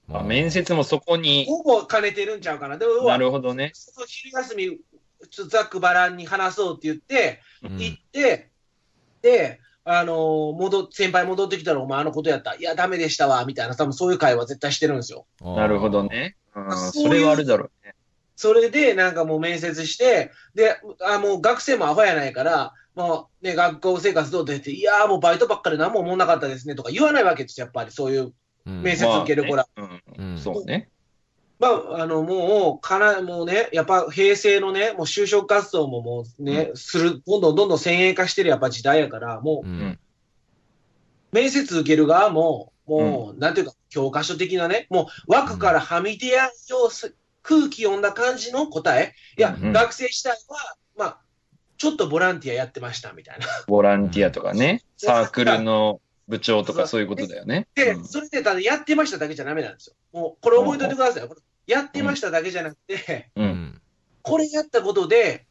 C: あ面接もそこに、
D: ほぼ兼ねてるんちゃうかな。でも、
C: なるほどね。
D: 昼休み、ざっくばらんに話そうって言って、
B: うん
D: 行って、で、あのー戻っ、先輩戻ってきたら、お前あのことやった。いや、ダメでしたわ、みたいな、多分そういう会話絶対してるんですよ。
C: なるほどね。うん
D: あそ
C: れはあるだろうね。
D: それで、なんかもう面接して、で、あもう学生もアホやないから、もうね、学校生活どうって言って、いやーもうバイトばっかり何も思んなかったですねとか言わないわけですよ、やっぱりそういう
B: うん
D: 面接受ける子ら。
C: まあね
B: う
C: うんんそうね。
D: まあ、あの、もう、かな、もうね、やっぱ平成のね、もう就職活動ももうね、する、どんどんどんどん先鋭化してるやっぱ時代やから、もう、
B: うん。
D: 面接受ける側も、もう、なんていうか、教科書的なね、もう枠からはみ出やんようす、空気読んだ感じの答え。いや、
C: うん
D: 学生時代は、まあ、ちょっとボランティアやってましたみたいな。
C: ボランティアとかね、
D: うん
C: サークルの部長とかそういうことだよね。
D: で、
C: うん
D: それでただやってましただけじゃダメなんですよ。もう、これ覚えておいてくださいよ。これやってましただけじゃなくて、
C: う。
B: うんん
D: これやったことで、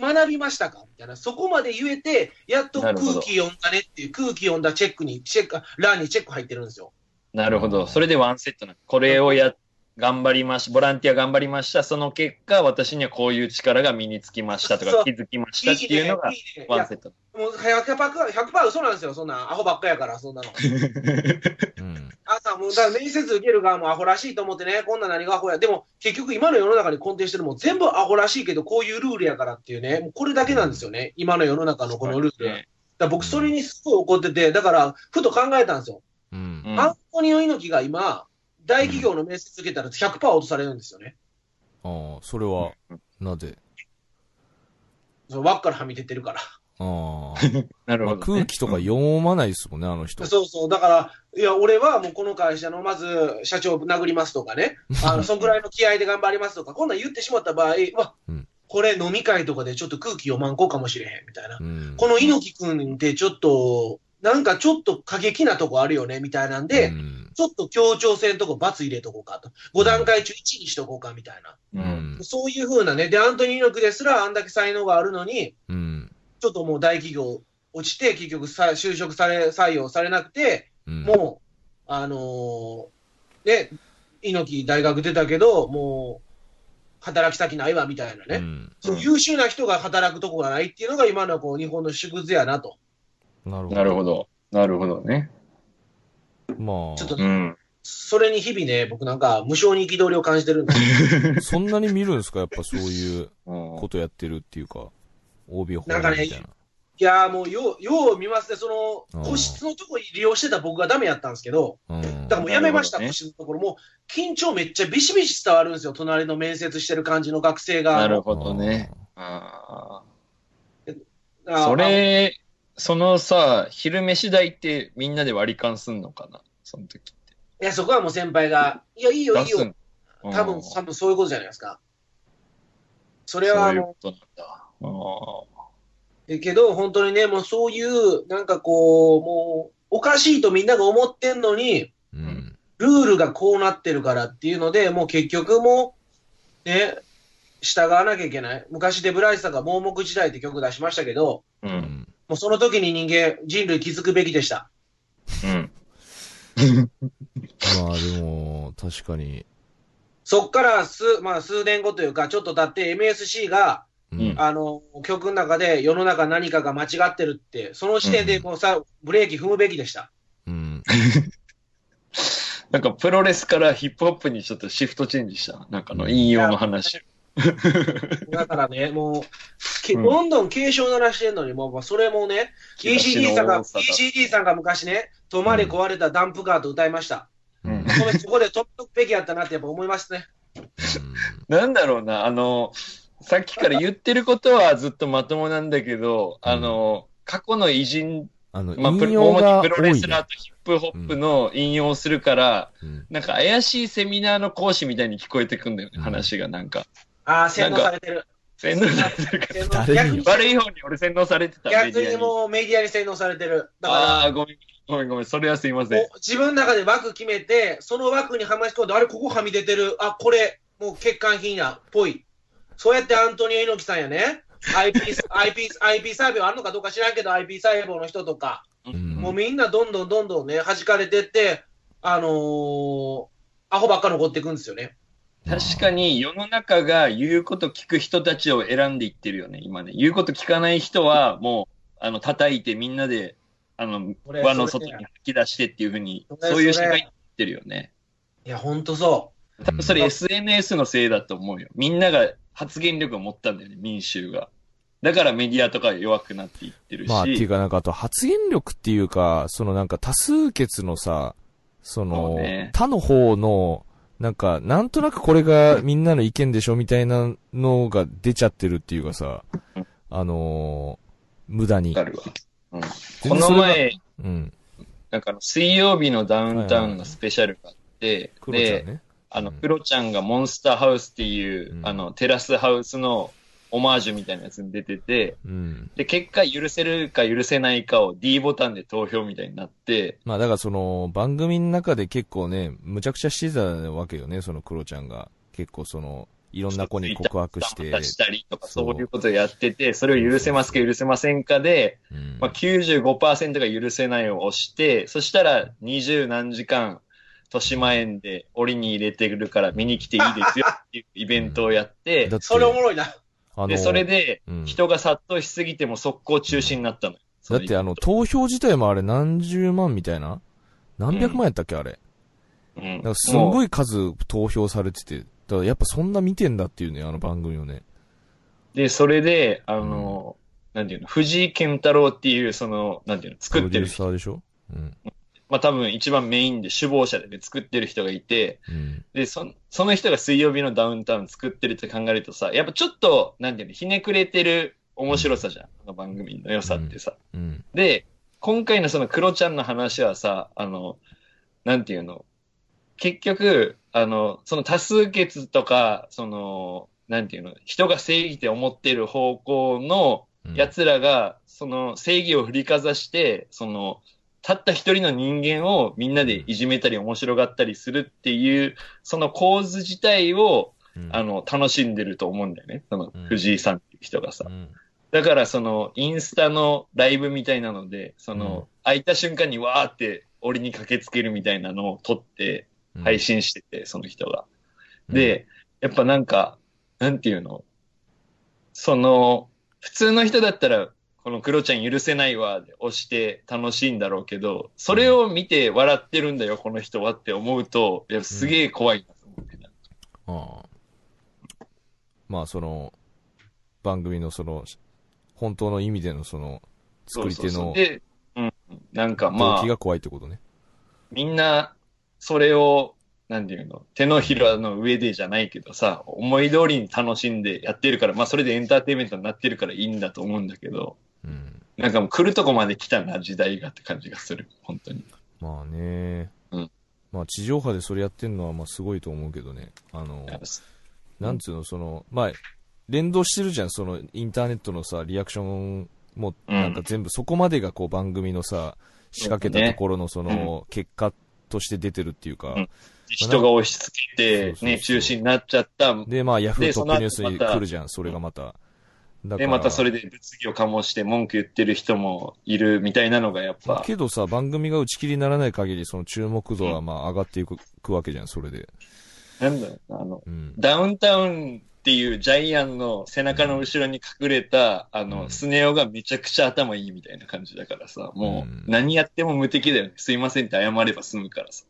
D: 学びましたかみたいな。そこまで言えて、やっと空気読んだねっていう、空気読んだチェックに、チェック、欄にチェック入ってるんですよ。
C: なるほど。それでワンセットな。これをや、頑張りましボランティア頑張りました。その結果、私にはこういう力が身につきましたとか気づきましたっていうのが
D: いいねいいね
C: ワンセット。
D: もう100%、100%嘘なんですよ、そんなん。アホばっかやから、そんなの。
B: うん
D: 朝、もう、だから面接受ける側もアホらしいと思ってね、こんな何がアホや。でも、結局今の世の中に根底してるもん全部アホらしいけど、こういうルールやからっていうね、もうこれだけなんですよね。今の世の中のこのルール。だから僕、それにすごい怒ってて、だから、ふと考えたんですよ。
B: うん
C: うん
D: アントニオ猪木が今、大企業の面接受けたら100%落とされるんですよね。
B: ああそれはなぜ？
D: その輪っからはみ出てるから。
B: ああ、まあ、
C: なるほど、ね。
B: 空気とか読まないですもんね、あの人。
D: そうそう。だから、いや、俺はもうこの会社の、まず、社長を殴りますとかね、あの、そんぐらいの気合で頑張りますとか、こんなん言ってしまった場合、わ、
B: うん
D: これ飲み会とかでちょっと空気読まんこうかもしれへん、みたいな。
B: うん
D: この猪木くんってちょっと、なんかちょっと過激なとこあるよね、みたいなんで、
B: うん
D: ちょっと協調性のとこ罰入れとこうかと。5段階中1にしとこうか、みたいな。
C: う。
B: うんん
D: そういう風なね。で、アントニオ猪木ですらあんだけ才能があるのに、
B: うん
D: ちょっともう大企業落ちて、結局さ就職され、採用されなくて、
B: うん
D: もう、あのーね、猪木大学出たけど、もう、働き先ないわ、みたいなね。
B: うん
D: 優秀な人が働くとこがないっていうのが今のこう日本の縮図やなと。
B: なるほど。
C: なるほど。なるほどね。
B: まあ、
D: ちょっと
C: うん。
D: それに日々ね、僕なんか無償に憤りを感じてるんで。
B: そんなに見るんですか？やっぱそういう
C: うん
B: ことやってるっていうか、OB 法
D: なんかね
B: みたいな。
D: いやーもうよう、よう見ますね。そ
B: うん
D: の、個室のとこ利用してた僕がダメやったんですけど、
B: うん
D: だからもうやめました、
C: ね
D: 個室のところ。もう、緊張めっちゃビシビシ伝わるんですよ。隣の面接してる感じの学生が。
C: なるほどね。あ
D: あ
C: それ、そのさ、昼飯代ってみんなで割り勘すんのかな？その時って。
D: いや、そこはもう先輩が、いや、いいよ、いいよ。
C: 出すん
D: 多分、
C: うん
D: 多分そういうことじゃないですか。それ
C: そ
D: は、あの
C: ういうこ、となんだ。あ
D: えけど、本当にね、もうそういう、なんかこう、もう、おかしいとみんなが思ってんのに、
B: うん。
D: ルールがこうなってるからっていうので、もう結局もう、ね、従わなきゃいけない。昔デブライスさんが盲目時代って曲出しましたけど、
C: ーう。
B: うんん。
D: もうその時に人間、人類気づくべきでした。
C: うん。
B: まあでも、確かに。
D: そっから数、まあ数年後というか、ちょっと経って MSC が、
B: うん。
D: あの、曲の中で世の中何かが間違ってるって、その時点でもうさ、ブレーキ踏むべきでした。
B: うん。
C: なんかプロレスからヒップホップにちょっとシフトチェンジした。なんかあの引用の話。
D: だからね、もう、け
C: うん。
D: どんどん警鐘鳴らしてんのに、もう、それもね、ECD さんが、ECD さんが昔ね、止まれ壊れたダンプカーと歌いました。
C: うん。
D: そこで止めとくべきやったなってやっぱ思いますね。
C: なんだろうな、あの、さっきから言ってることはずっとまともなんだけど、
B: うん。
C: あの、過去の偉人、
B: あの、
C: まあ、プ
B: 引
C: ロ主
B: 用が
C: にプロレスラーとヒップホップの引用をするから、
B: うん。
C: なんか怪しいセミナーの講師みたいに聞こえてくんだよね、
B: うん。
C: 話がなんか。
D: ああ、洗脳されてる。
C: 洗脳されてるか
B: に
D: 逆に
C: 悪い方に俺洗脳されてた、メ
D: 逆に。もうメディアに洗脳されてる。だ
C: ああー、
D: から、
C: ごめん。ごめんごめん、それはすいません。
D: 自分の中で枠決めて、その枠にはまし込んで、あれ、ここはみ出てる。あ、これ、もう欠陥品や、ぽい。そうやってアントニオ猪木さんやね。IP、IP、IP 細胞あるのかどうか知らんけど、IP 細胞の人とか、
B: うん
D: もうみんなどんどんどんどんね、弾かれてって、あのーアホばっか残っていくんですよね。
C: 確かに世の中が言うこと聞く人たちを選んでいってるよね、今ね。言うこと聞かない人はもう、あの、叩いてみんなで、あの、輪の外に吐き出してっていうふうに、
D: そ
C: ういう社会になってるよね。
D: いや、ほんとそ
C: 多分それ SNS のせいだと思うよ。みんなが発言力を持ったんだよね、民衆が。だからメディアとか弱くなっていってるし。
B: まあ、っていうかなんかあと発言力っていうか、そのなんか多数決のさ、そ
C: そ
B: の
C: うね、
B: 他の方の、なんか、なんとなくこれがみんなの意見でしょみたいなのが出ちゃってるっていうかさ
C: うん、
B: あのー無駄に。
C: うん、
B: 全
C: この前、
B: うん。
C: なんか水曜日のダウンタウンのスペシャルがあって、
B: クロちゃ
C: で
B: ん、ね。
C: あの、
B: うん
C: クロちゃんがモンスターハウスっていう、
B: うん
C: あの、テラスハウスのオマージュみたいなやつに出てて、
B: うん。
C: で、結果許せるか許せないかを D ボタンで投票みたいになって、
B: まあだからその、番組の中で結構ね、むちゃくちゃしてたわけよね、そのクロちゃんが。結構その、いろんな子に告白して。
C: 出したりとか
B: そう
C: そういうことをやってて、それを許せますか許せませんかで、
B: うん
C: まあ、95%が許せないを押して、そしたら20何時間、豊島園で檻に入れてるから見に来ていいですよっていうイベントをやって
D: う。
B: て
D: それおもろいな。
B: あの
C: で、それで
B: うん
C: 人が殺到しすぎても速攻中止になったのよ。
B: だってあの、投票自体もあれ何十万みたいな？何百万やったっけ、あれ？
C: うん、
B: だからすんご
C: い。
B: い数投票されてて、だからやっぱそんな見てんだっていうね、あの番組をね。
C: で、それで、あの、なんていうの、藤井健太郎っていう、その、なんていうの、作ってる
B: プロデューサーでしょ？うん。
C: まあ多分一番メインで首謀者でね、作ってる人がいて、
B: うん。
C: で、そその人が水曜日のダウンタウン作ってるって考えるとさ、やっぱちょっと、なんていうの、ひねくれてる面白さじゃん。この番組の良さってさ。
B: うん。
C: で、今回のそのクロちゃんの話はさ、あの、なんていうの、結局、あの、その多数決とか、その、なんていうの、人が正義って思ってる方向の
B: うん
C: 奴らが、その正義を振りかざして、その、たった一人の人間をみんなでいじめたり面白がったりするっていう、その構図自体を、
B: うん。
C: あの、楽しんでると思うんだよね。その
B: うん、
C: 藤井さんっていう人がさ。
B: う。ん。
C: だから、その、インスタのライブみたいなので、その、
B: うん。
C: 開いた瞬間にわーって、檻に駆けつけるみたいなのを撮って、配信してて、その人が。で、やっぱなんか、なんていうの？その、普通の人だったら、このクロちゃん許せないわ、で押して楽しいんだろうけど、それを見て笑ってるんだよ、この人はって思うと、いや、すげえ怖いなと思ってた。
B: ああまあその、番組のその、本当の意味でのその、作り手の
C: そうそうそうで、うん。なんかまあ
B: 動機、が怖いってことね。
C: みんな、それを、なんていうの、手のひらの上でじゃないけどさ、思い通りに楽しんでやってるから、まあそれでエンターテインメントになってるからいいんだと思うんだけど、
B: うん。
C: なんかもう来るとこまで来たな、時代がって感じがする、本当に。
B: まあね。
C: うん
B: まあ地上波でそれやってんのはまあすごいと思うけどね。あの、なんつうの、その、まあ、連動してるじゃん、そのインターネットのさ、リアクションも、
C: うん
B: なんか全部そこまでがこう番組のさ、仕掛けたところのその、結果として出てるっていうか、
C: うん人が押し付けてね、中止になっちゃった。
B: で、まあ、ヤフー
C: で
B: トップニュースに来るじゃん、それがまた。だ
C: で、またそれで物議を醸して文句言ってる人もいるみたいなのがやっぱ、
B: けどさ、番組が打ち切りにならない限り、その注目度はまあ上がっていく,、わけじゃん、それで。
C: なんだろうな、あの、
B: うん。
C: ダウンタウンっていうジャイアンの背中の後ろに隠れた、あ
B: うん
C: の、スネ夫がめちゃくちゃ頭いいみたいな感じだからさ、も
B: う
C: 何やっても無敵だよね。すいませんって謝れば済むからさ。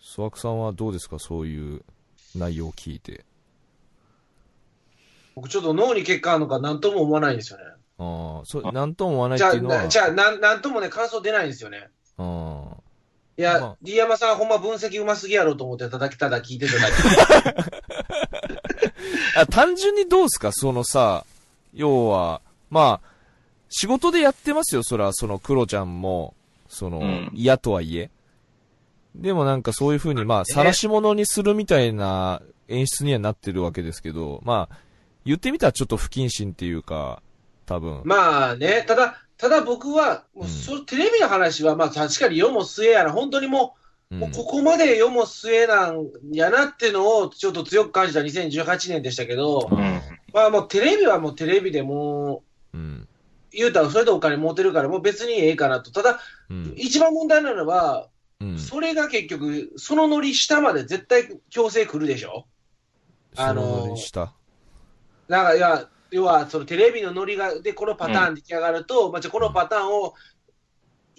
B: ソワクさんはどうですか、そういう内容を聞いて。
D: 僕ちょっと脳に血管あるのか何とも思わないんですよね。
B: ああ、そう、なんとも思わないっ
D: じゃあ、
B: ていうのは。
D: なじゃあ、なん、なんともね、感想出ないんですよね。
B: あ
D: いや、
B: まあ
D: D 山さんほんま分析うますぎやろうと思ってただきただ聞いてただけ。
B: あ。あ、単純にどうですか、そのさ、要は、まあ、仕事でやってますよ、そら、その、クロちゃんも、その、
C: うん
B: 嫌とはいえ。でもなんかそういう風に、まあ、晒し者にするみたいな演出にはなってるわけですけど、まあ、言ってみたらちょっと不謹慎っていうか、多分。
D: まあね、ただ、ただ僕は、もうそテレビの話は、まあ確かに世も末やな、本当にもう、
B: うん
D: もうここまで世も末なんやなっていうのをちょっと強く感じた2018年でしたけど、
C: うん。
D: まあもうテレビはもうテレビでもう、
B: うん。
D: 言うたらそれでお金持てるからもう別にええかなと。ただ、
B: うん。
D: 一番問題なのは、
B: うん。
D: それが結局、そのノリ下まで絶対強制来るでしょ？あの
B: 下。
D: なんか、いや、要は、そのテレビのノリが、で、このパターン出来上がると、まあ、じゃあこのパターンを、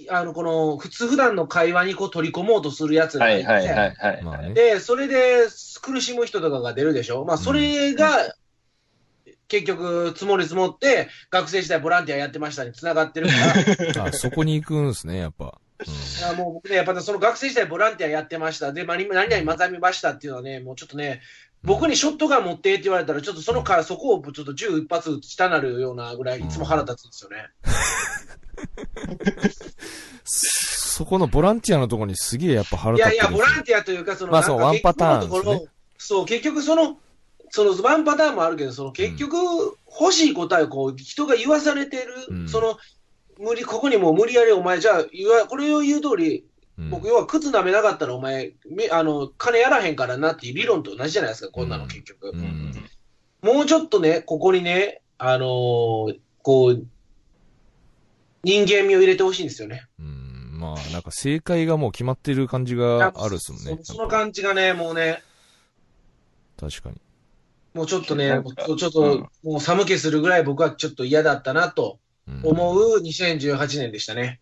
D: あの、この、普通普段の会話にこう取り込もうとするやつがて
C: はいいはいはいはい。
B: まあね。
D: で、それで苦しむ人とかが出るでしょまあ、それが、結局、積もり積もって、学生時代ボランティアやってましたに繋がってるから、
B: あ、そこに行くんですね、やっぱ。
D: いやもう僕ね、やっぱその学生時代ボランティアやってました。で、まあ、何々学びましたっていうのはね、もうちょっとね、僕にショットガン持ってって言われたら、ちょっとそのから、そこをちょっと銃一発撃ちたなるようなぐらい、いつも腹立つんですよね。
B: そこのボランティアのところにすげえやっぱ腹
D: いやいや、
B: 立ってるんですよ。
D: ボランティアというか、その、
B: まあそうワンパターン
D: 結局のところ
B: です
D: そう、結局その、そのワンパターンもあるけど、その結局、欲しい答えをこう、人が言わされてる、
B: うん。
D: その、無理、ここにもう無理やりお前、じゃあ、言わ、これを言う通り、
B: うん
D: 僕、要は靴舐めなかったらお前、めあの、金やらへんからなっていう理論と同じじゃないですか、こんなの結局。
B: うん。
D: もうちょっとね、ここにね、あのーこう、人間味を入れてほしいんですよね。
B: うん。まあ、なんか正解がもう決まってる感じがあるっすもんね。
D: そその感じがね、もうね、
B: 確かに。
D: もうちょっとね、ちょっと、
C: うん
D: もう寒気するぐらい僕はちょっと嫌だったなと
B: うん
D: 思う2018年でしたね。